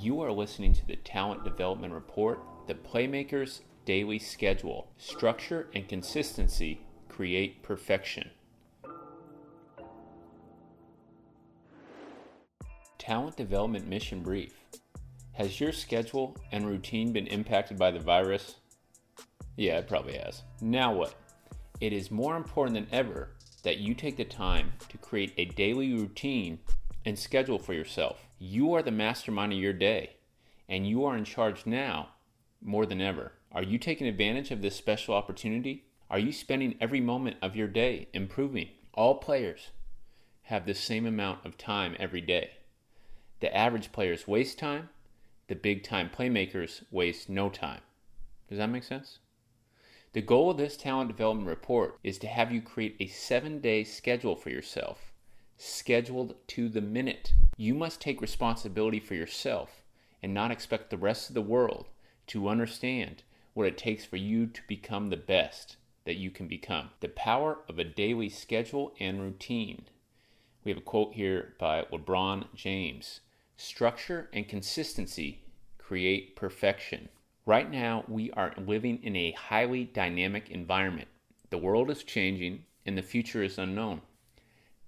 You are listening to the Talent Development Report, the Playmakers Daily Schedule. Structure and consistency create perfection. Talent Development Mission Brief. Has your schedule and routine been impacted by the virus? Yeah, it probably has. Now what? It is more important than ever that you take the time to create a daily routine and schedule for yourself. You are the mastermind of your day, and you are in charge now more than ever. Are you taking advantage of this special opportunity? Are you spending every moment of your day improving? All players have the same amount of time every day. The average players waste time, the big time playmakers waste no time. Does that make sense? The goal of this talent development report is to have you create a seven day schedule for yourself, scheduled to the minute. You must take responsibility for yourself and not expect the rest of the world to understand what it takes for you to become the best that you can become. The power of a daily schedule and routine. We have a quote here by LeBron James Structure and consistency create perfection. Right now, we are living in a highly dynamic environment. The world is changing and the future is unknown.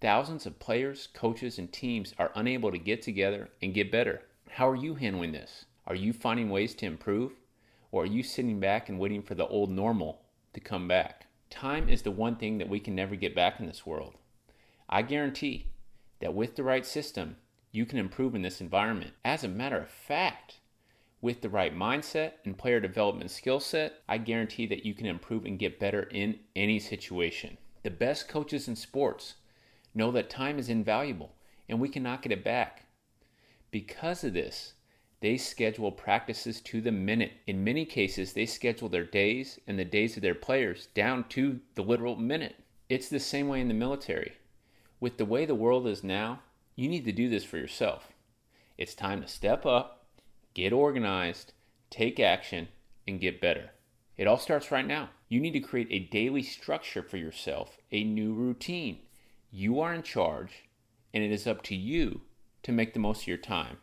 Thousands of players, coaches, and teams are unable to get together and get better. How are you handling this? Are you finding ways to improve? Or are you sitting back and waiting for the old normal to come back? Time is the one thing that we can never get back in this world. I guarantee that with the right system, you can improve in this environment. As a matter of fact, with the right mindset and player development skill set, I guarantee that you can improve and get better in any situation. The best coaches in sports know that time is invaluable and we cannot get it back. Because of this, they schedule practices to the minute. In many cases, they schedule their days and the days of their players down to the literal minute. It's the same way in the military. With the way the world is now, you need to do this for yourself. It's time to step up get organized, take action, and get better. It all starts right now. You need to create a daily structure for yourself, a new routine. You are in charge, and it is up to you to make the most of your time.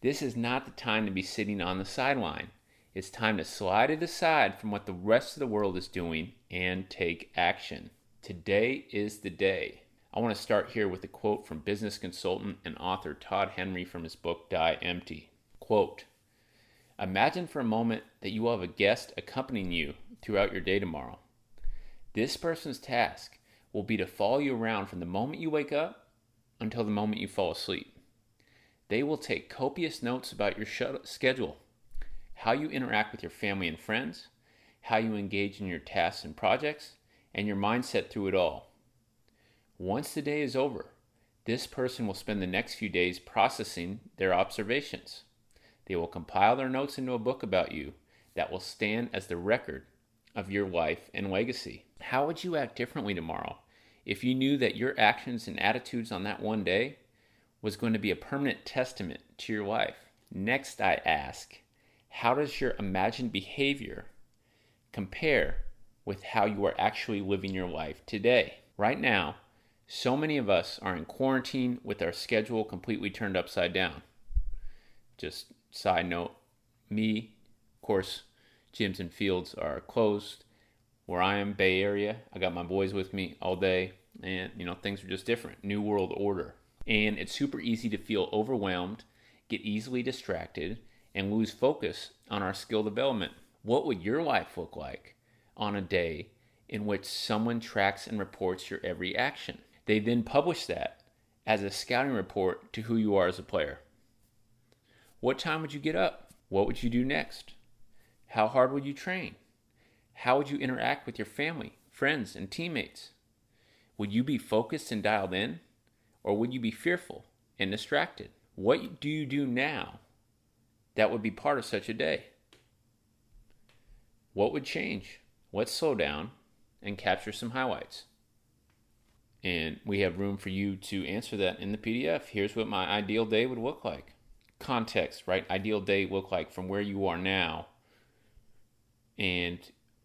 This is not the time to be sitting on the sideline. It's time to slide it aside from what the rest of the world is doing and take action. Today is the day. I want to start here with a quote from business consultant and author Todd Henry from his book Die Empty. Quote Imagine for a moment that you will have a guest accompanying you throughout your day tomorrow. This person's task will be to follow you around from the moment you wake up until the moment you fall asleep. They will take copious notes about your schedule, how you interact with your family and friends, how you engage in your tasks and projects, and your mindset through it all. Once the day is over, this person will spend the next few days processing their observations. They will compile their notes into a book about you that will stand as the record of your life and legacy. How would you act differently tomorrow if you knew that your actions and attitudes on that one day was going to be a permanent testament to your life? Next, I ask, how does your imagined behavior compare with how you are actually living your life today? Right now, so many of us are in quarantine with our schedule completely turned upside down. Just side note, me, of course, gyms and fields are closed. Where I am, Bay Area, I got my boys with me all day, and you know things are just different. New world order, and it's super easy to feel overwhelmed, get easily distracted, and lose focus on our skill development. What would your life look like on a day in which someone tracks and reports your every action? They then publish that as a scouting report to who you are as a player. What time would you get up? What would you do next? How hard would you train? How would you interact with your family, friends, and teammates? Would you be focused and dialed in? Or would you be fearful and distracted? What do you do now that would be part of such a day? What would change? Let's slow down and capture some highlights. And we have room for you to answer that in the PDF. Here's what my ideal day would look like context, right? Ideal day look like from where you are now and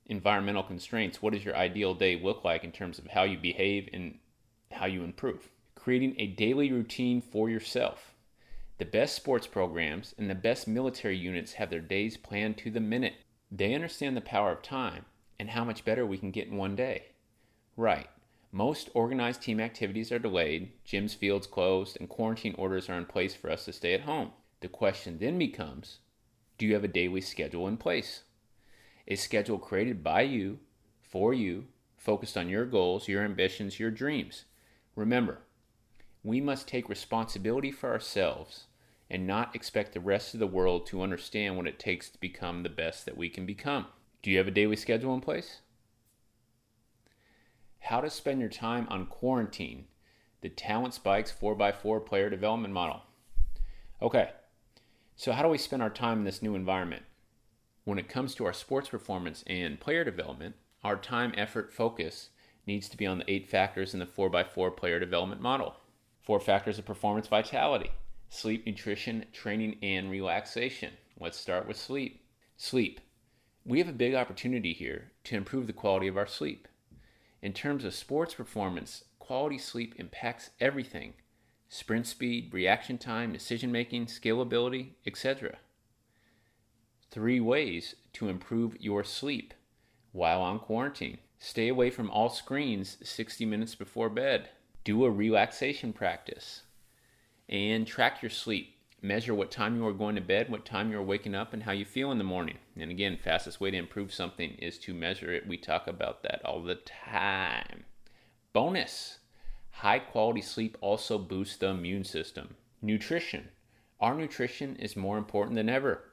environmental constraints. What does your ideal day look like in terms of how you behave and how you improve? Creating a daily routine for yourself. The best sports programs and the best military units have their days planned to the minute. They understand the power of time and how much better we can get in one day. Right. Most organized team activities are delayed, gyms, fields closed, and quarantine orders are in place for us to stay at home. The question then becomes do you have a daily schedule in place? A schedule created by you, for you, focused on your goals, your ambitions, your dreams. Remember, we must take responsibility for ourselves and not expect the rest of the world to understand what it takes to become the best that we can become. Do you have a daily schedule in place? How to spend your time on quarantine, the Talent Spikes 4x4 player development model. Okay, so how do we spend our time in this new environment? When it comes to our sports performance and player development, our time, effort, focus needs to be on the eight factors in the 4x4 player development model. Four factors of performance vitality sleep, nutrition, training, and relaxation. Let's start with sleep. Sleep. We have a big opportunity here to improve the quality of our sleep. In terms of sports performance, quality sleep impacts everything sprint speed, reaction time, decision making, scalability, etc. Three ways to improve your sleep while on quarantine. Stay away from all screens 60 minutes before bed. Do a relaxation practice. And track your sleep measure what time you are going to bed, what time you are waking up, and how you feel in the morning. And again, fastest way to improve something is to measure it. We talk about that all the time. Bonus high quality sleep also boosts the immune system. Nutrition. Our nutrition is more important than ever.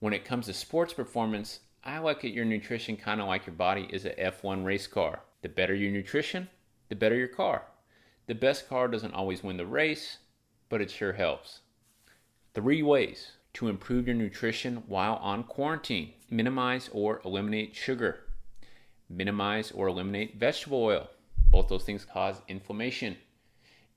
When it comes to sports performance, I look at your nutrition kind of like your body is a F1 race car. The better your nutrition, the better your car. The best car doesn't always win the race, but it sure helps. Three ways to improve your nutrition while on quarantine minimize or eliminate sugar, minimize or eliminate vegetable oil. Both those things cause inflammation.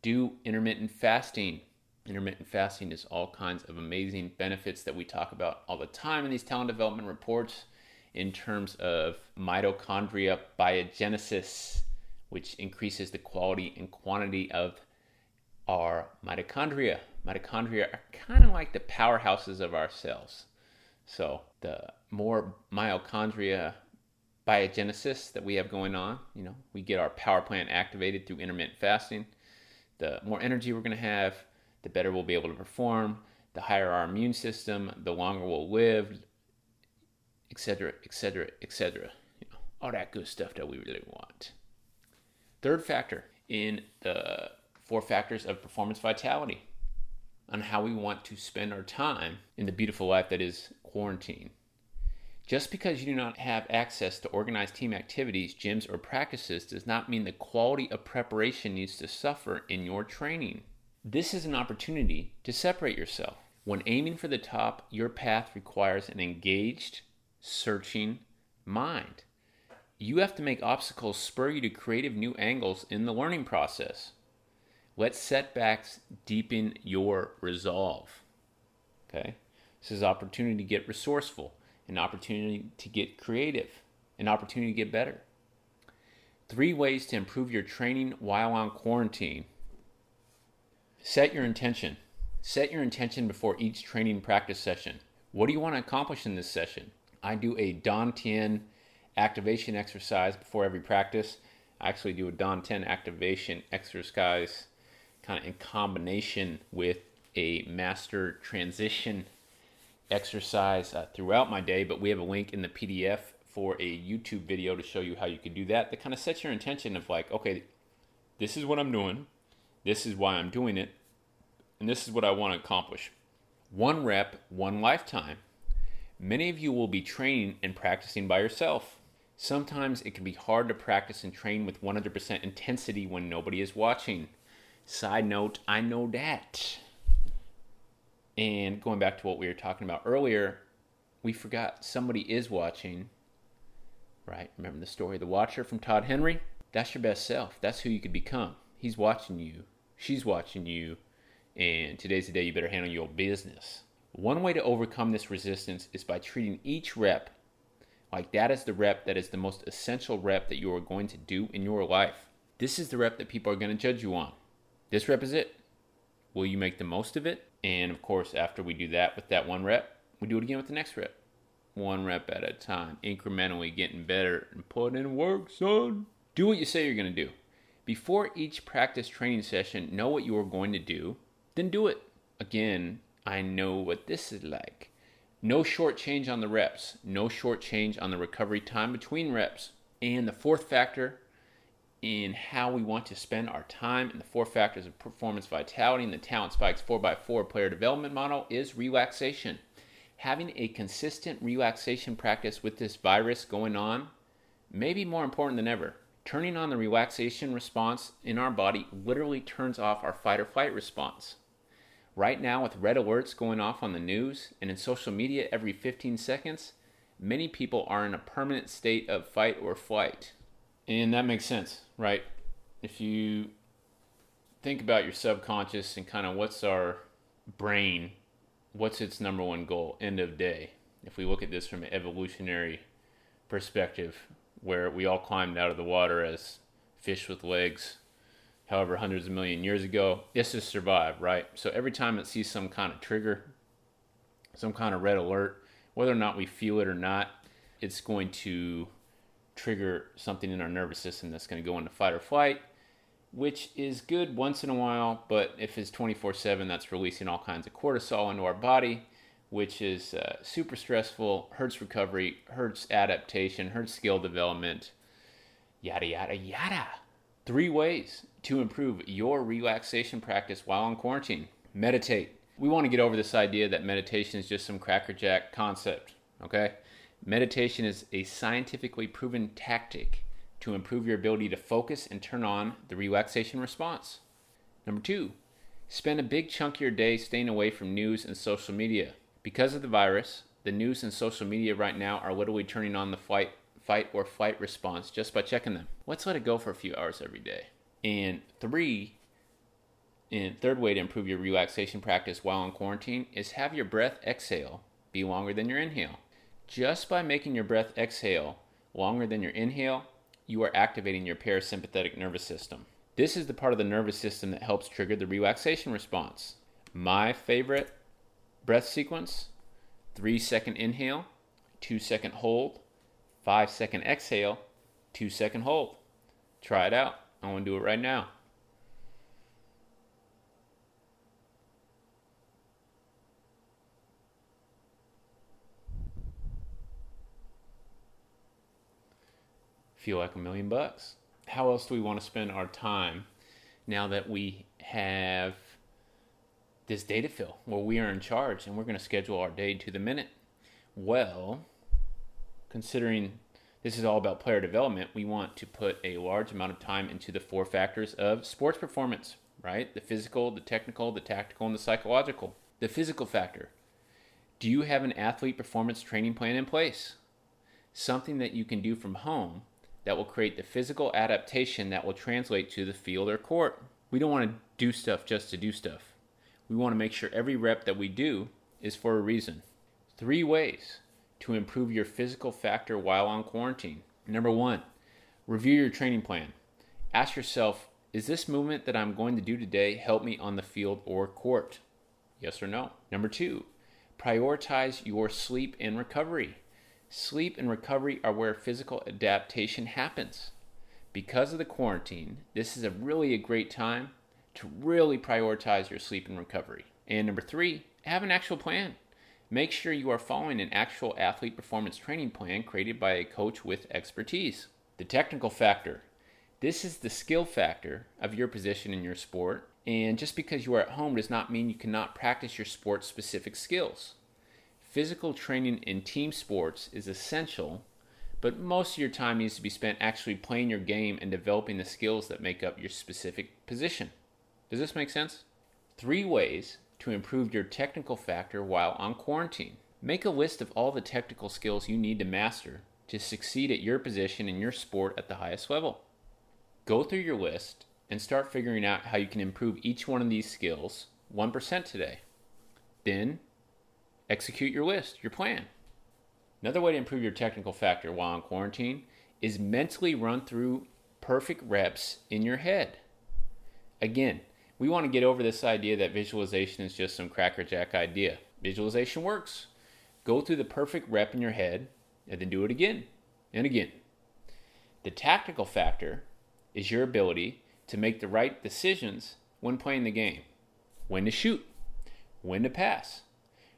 Do intermittent fasting. Intermittent fasting is all kinds of amazing benefits that we talk about all the time in these talent development reports in terms of mitochondria biogenesis, which increases the quality and quantity of our mitochondria mitochondria are kind of like the powerhouses of our cells. So the more mitochondria biogenesis that we have going on, you know, we get our power plant activated through intermittent fasting. The more energy we're going to have, the better we'll be able to perform. The higher our immune system, the longer we'll live, etc., etc., etc. All that good stuff that we really want. Third factor in the four factors of performance vitality on how we want to spend our time in the beautiful life that is quarantine. Just because you do not have access to organized team activities, gyms, or practices does not mean the quality of preparation needs to suffer in your training. This is an opportunity to separate yourself. When aiming for the top, your path requires an engaged, searching mind. You have to make obstacles spur you to creative new angles in the learning process. Let setbacks deepen your resolve. Okay? This is opportunity to get resourceful, an opportunity to get creative, an opportunity to get better. Three ways to improve your training while on quarantine. Set your intention. Set your intention before each training practice session. What do you want to accomplish in this session? I do a Dantian activation exercise before every practice. I actually do a Dantian activation exercise kind of in combination with a master transition exercise uh, throughout my day, but we have a link in the PDF for a YouTube video to show you how you can do that. That kind of sets your intention of like, okay, this is what I'm doing, this is why I'm doing it, and this is what I want to accomplish. One rep, one lifetime. Many of you will be training and practicing by yourself. Sometimes it can be hard to practice and train with 100% intensity when nobody is watching. Side note, I know that. And going back to what we were talking about earlier, we forgot somebody is watching. Right? Remember the story of the watcher from Todd Henry? That's your best self. That's who you could become. He's watching you. She's watching you. And today's the day you better handle your business. One way to overcome this resistance is by treating each rep like that is the rep that is the most essential rep that you are going to do in your life. This is the rep that people are going to judge you on. This rep is it. Will you make the most of it? And of course, after we do that with that one rep, we do it again with the next rep. One rep at a time, incrementally getting better and putting in work, son. Do what you say you're going to do. Before each practice training session, know what you are going to do, then do it. Again, I know what this is like. No short change on the reps, no short change on the recovery time between reps. And the fourth factor in how we want to spend our time and the four factors of performance vitality and the Talent Spikes 4x4 player development model is relaxation. Having a consistent relaxation practice with this virus going on may be more important than ever. Turning on the relaxation response in our body literally turns off our fight or flight response. Right now, with red alerts going off on the news and in social media every 15 seconds, many people are in a permanent state of fight or flight. And that makes sense, right? If you think about your subconscious and kind of what's our brain, what's its number one goal, end of day. If we look at this from an evolutionary perspective, where we all climbed out of the water as fish with legs however hundreds of million years ago. It's to survive, right? So every time it sees some kind of trigger, some kind of red alert, whether or not we feel it or not, it's going to trigger something in our nervous system that's going to go into fight or flight, which is good once in a while, but if it's 24 7, that's releasing all kinds of cortisol into our body, which is uh, super stressful, hurts recovery, hurts adaptation, hurts skill development, yada, yada, yada. Three ways to improve your relaxation practice while on quarantine. Meditate. We want to get over this idea that meditation is just some crackerjack concept, okay? Meditation is a scientifically proven tactic to improve your ability to focus and turn on the relaxation response. Number two, spend a big chunk of your day staying away from news and social media. Because of the virus, the news and social media right now are literally turning on the fight, fight or flight response just by checking them. Let's let it go for a few hours every day. And three, and third way to improve your relaxation practice while in quarantine is have your breath exhale be longer than your inhale. Just by making your breath exhale longer than your inhale, you are activating your parasympathetic nervous system. This is the part of the nervous system that helps trigger the relaxation response. My favorite breath sequence three second inhale, two second hold, five second exhale, two second hold. Try it out. I want to do it right now. Feel like a million bucks. How else do we want to spend our time now that we have this data fill where we are in charge and we're going to schedule our day to the minute? Well, considering this is all about player development. We want to put a large amount of time into the four factors of sports performance, right? The physical, the technical, the tactical, and the psychological. The physical factor. Do you have an athlete performance training plan in place? Something that you can do from home that will create the physical adaptation that will translate to the field or court. We don't want to do stuff just to do stuff. We want to make sure every rep that we do is for a reason. Three ways to improve your physical factor while on quarantine. Number one, review your training plan. Ask yourself, is this movement that I'm going to do today help me on the field or court? Yes or no? Number two, prioritize your sleep and recovery. Sleep and recovery are where physical adaptation happens. Because of the quarantine, this is a really a great time to really prioritize your sleep and recovery. And number three, have an actual plan. Make sure you are following an actual athlete performance training plan created by a coach with expertise. The technical factor. This is the skill factor of your position in your sport, and just because you are at home does not mean you cannot practice your sport specific skills. Physical training in team sports is essential, but most of your time needs to be spent actually playing your game and developing the skills that make up your specific position. Does this make sense? Three ways to improve your technical factor while on quarantine. Make a list of all the technical skills you need to master to succeed at your position in your sport at the highest level. Go through your list and start figuring out how you can improve each one of these skills 1% today. Then execute your list, your plan. Another way to improve your technical factor while on quarantine is mentally run through perfect reps in your head. Again, We want to get over this idea that visualization is just some crackerjack idea. Visualization works. Go through the perfect rep in your head and then do it again and again. The tactical factor is your ability to make the right decisions when playing the game. When to shoot, when to pass,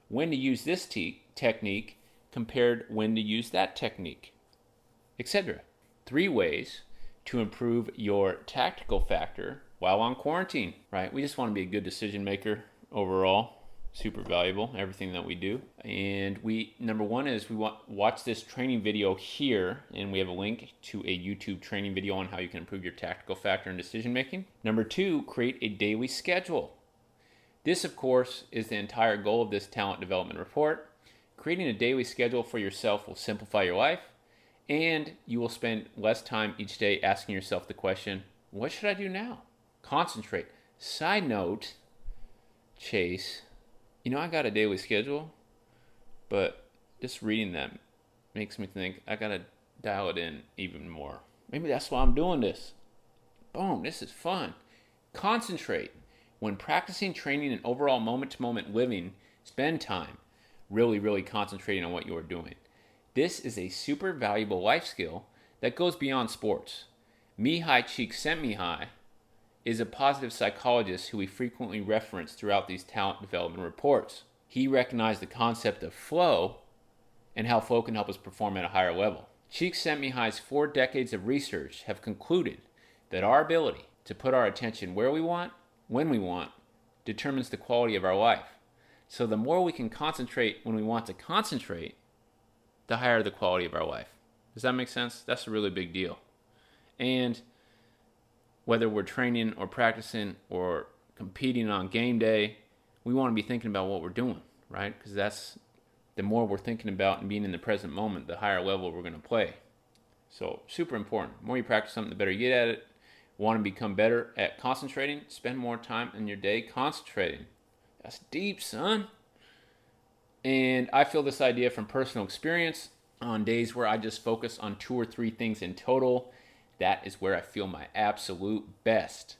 when to use this te- technique compared when to use that technique, etc. Three ways to improve your tactical factor while on quarantine, right? We just want to be a good decision maker overall super valuable everything that we do. And we number one is we want watch this training video here and we have a link to a youtube training video on how you can improve your tactical factor in decision making. Number two create a daily schedule. This of course is the entire goal of this talent development report. Creating a daily schedule for yourself will simplify your life and you will spend less time each day asking yourself the question what should i do now concentrate side note chase you know, I got a daily schedule, but just reading that makes me think I got to dial it in even more. Maybe that's why I'm doing this. Boom, this is fun. Concentrate. When practicing training and overall moment to moment living, spend time really, really concentrating on what you are doing. This is a super valuable life skill that goes beyond sports. Mihaly Csikszentmihalyi is a positive psychologist who we frequently reference throughout these talent development reports. He recognized the concept of flow and how flow can help us perform at a higher level. Csikszentmihalyi's four decades of research have concluded that our ability to put our attention where we want, when we want, determines the quality of our life. So the more we can concentrate when we want to concentrate, the higher the quality of our life. Does that make sense? That's a really big deal. And whether we're training or practicing or competing on game day, we want to be thinking about what we're doing, right? Because that's the more we're thinking about and being in the present moment, the higher level we're going to play. So, super important. The more you practice something, the better you get at it. Want to become better at concentrating? Spend more time in your day concentrating. That's deep, son. And I feel this idea from personal experience on days where I just focus on two or three things in total that is where I feel my absolute best.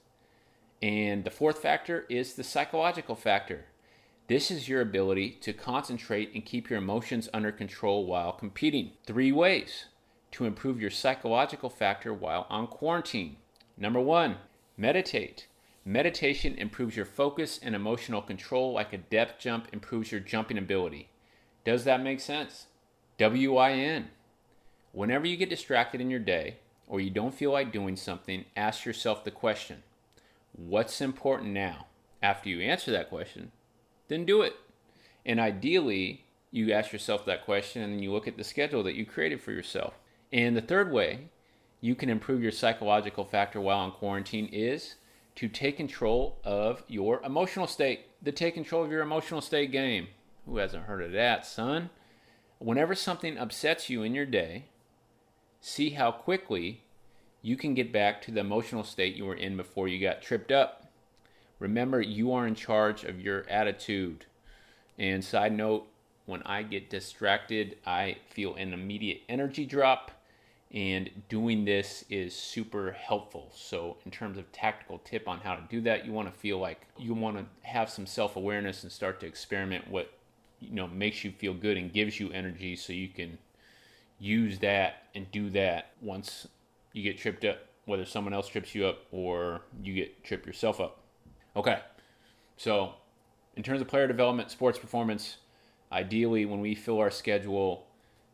And the fourth factor is the psychological factor. This is your ability to concentrate and keep your emotions under control while competing. Three ways to improve your psychological factor while on quarantine. Number one, meditate. Meditation improves your focus and emotional control like a depth jump improves your jumping ability. Does that make sense? WIN. Whenever you get distracted in your day, or you don't feel like doing something, ask yourself the question What's important now? After you answer that question, then do it. And ideally, you ask yourself that question and then you look at the schedule that you created for yourself. And the third way you can improve your psychological factor while on quarantine is to take control of your emotional state. The take control of your emotional state game. Who hasn't heard of that, son? Whenever something upsets you in your day, see how quickly you can get back to the emotional state you were in before you got tripped up. Remember, you are in charge of your attitude. And side note, when I get distracted, I feel an immediate energy drop, and doing this is super helpful. So, in terms of tactical tip on how to do that, you want to feel like you want to have some self awareness and start to experiment what you know makes you feel good and gives you energy, so you can use that and do that once you get tripped up, whether someone else trips you up or you get tripped yourself up. Okay, so in terms of player development, sports performance, ideally when we fill our schedule,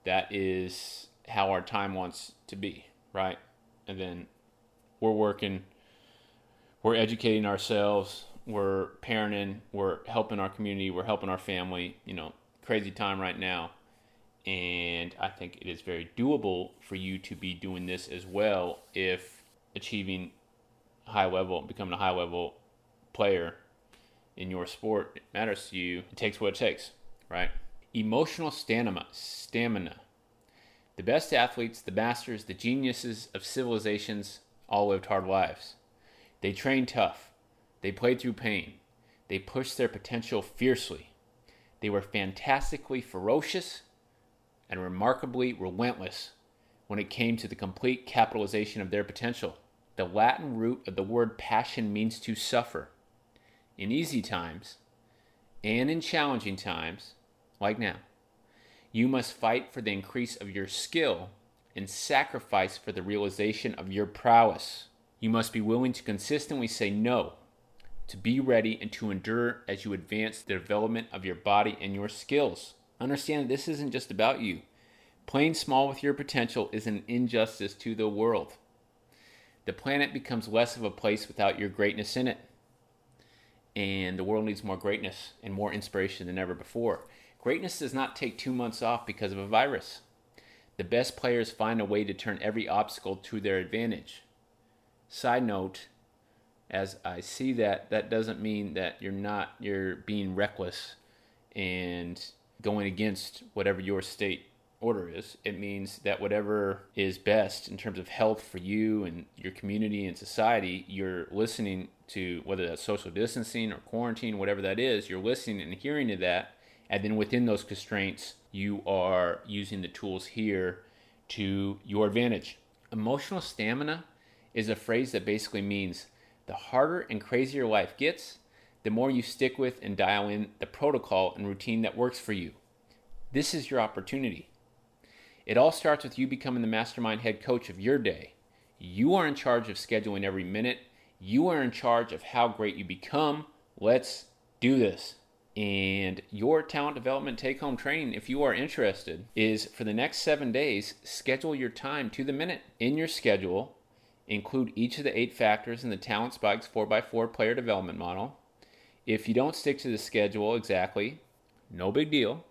that is how our time wants to be, right? And then we're working, we're educating ourselves, we're parenting, we're helping our community, we're helping our family. You know, crazy time right now and I think it is very doable for you to be doing this as well if achieving high level, becoming a high level player in your sport matters to you. It takes what it takes, right? Emotional stamina, stamina. The best athletes, the masters, the geniuses of civilizations all lived hard lives. They trained tough. They played through pain. They pushed their potential fiercely. They were fantastically ferocious and remarkably relentless when it came to the complete capitalization of their potential. The Latin root of the word passion means to suffer. in easy times and in challenging times, like now, you must fight for the increase of your skill and sacrifice for the realization of your prowess. You must be willing to consistently say no, to be ready, and to endure as you advance the development of your body and your skills. Understand that this isn't just about you. Playing small with your potential is an injustice to the world. The planet becomes less of a place without your greatness in it. And the world needs more greatness and more inspiration than ever before. Greatness does not take two months off because of a virus. The best players find a way to turn every obstacle to their advantage. Side note, as I see that, that doesn't mean that you're not you're being reckless and going against whatever your state order is. It means that whatever is best in terms of health for you and your community and society, you're listening to whether that's social distancing or quarantine, whatever that is, you're listening and hearing to that. And then within those constraints, you are using the tools here to your advantage. Emotional stamina is a phrase that basically means the harder and crazier life gets, the more you stick with and dial in the protocol and routine that works for you. This is your opportunity. It all starts with you becoming the mastermind head coach of your day. You are in charge of scheduling every minute. You are in charge of how great you become. Let's do this. And your talent development take home training, if you are interested, is for the next seven days, schedule your time to the minute. In your schedule, include each of the eight factors in the Talent Spikes 4x4 player development model. If you don't stick to the schedule exactly, no big deal.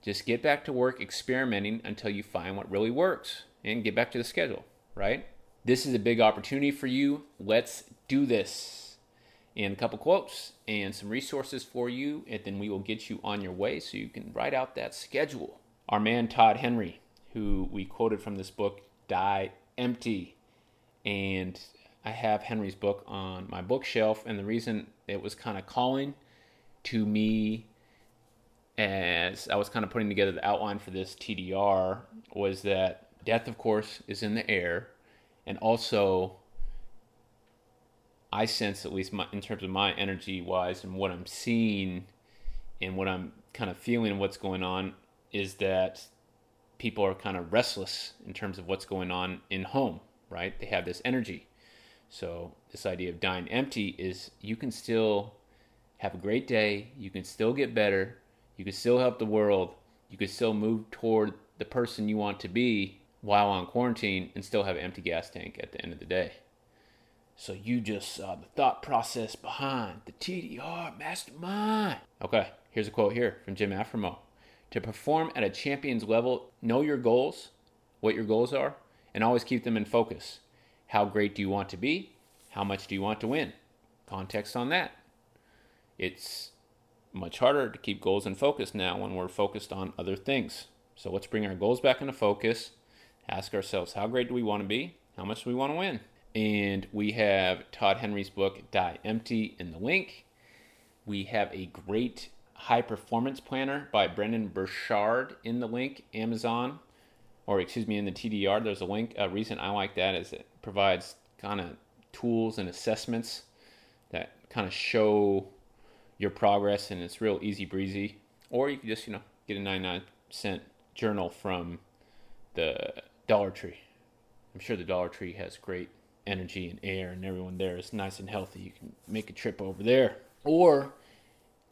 Just get back to work experimenting until you find what really works and get back to the schedule, right? This is a big opportunity for you. Let's do this. And a couple quotes and some resources for you, and then we will get you on your way so you can write out that schedule. Our man Todd Henry, who we quoted from this book, Die Empty. And I have Henry's book on my bookshelf, and the reason it was kind of calling to me as I was kind of putting together the outline for this TDR was that death, of course, is in the air, and also I sense, at least my, in terms of my energy wise and what I'm seeing and what I'm kind of feeling what's going on, is that people are kind of restless in terms of what's going on in home, right? They have this energy. So, this idea of dying empty is you can still have a great day, you can still get better, you can still help the world. You can still move toward the person you want to be while on quarantine and still have an empty gas tank at the end of the day. So you just saw the thought process behind the TDR mastermind. Okay, here's a quote here from Jim Afremow. To perform at a champion's level, know your goals, what your goals are, and always keep them in focus. How great do you want to be? How much do you want to win? Context on that. It's much harder to keep goals in focus now when we're focused on other things. So let's bring our goals back into focus. Ask ourselves, how great do we want to be? How much do we want to win? And we have Todd Henry's book, Die Empty, in the link. We have a great high performance planner by Brendon Burchard in the link, Amazon, or excuse me, in the TDR. There's a link. A reason I like that is provides kind of tools and assessments that kind of show your progress and it's real easy breezy. Or you can just, you know, get a 99 cent journal from the Dollar Tree. I'm sure the Dollar Tree has great energy and air and everyone there is nice and healthy. You can make a trip over there. Or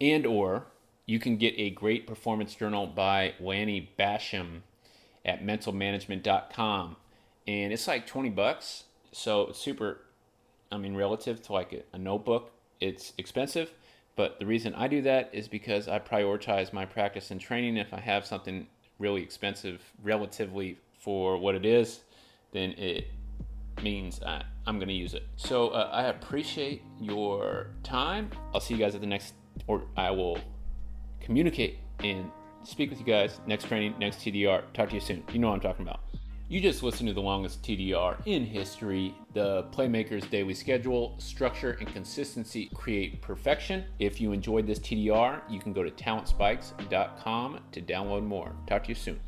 and or you can get a great performance journal by Lanny Bassham at mentalmanagement.com and it's like 20 bucks. So it's super I mean relative to like a, a notebook, it's expensive but the reason I do that is because I prioritize my practice and training. If I have something really expensive relatively for what it is, then it means I, am going to use it. So uh, I appreciate your time. I'll see you guys at the next, or I will communicate and speak with you guys next training, next TDR. Talk to you soon. You know what I'm talking about. You just listened to the longest TDR in history. The Playmakers Daily Schedule, structure, and consistency create perfection. If you enjoyed this TDR, you can go to talentspikes.com to download more. Talk to you soon.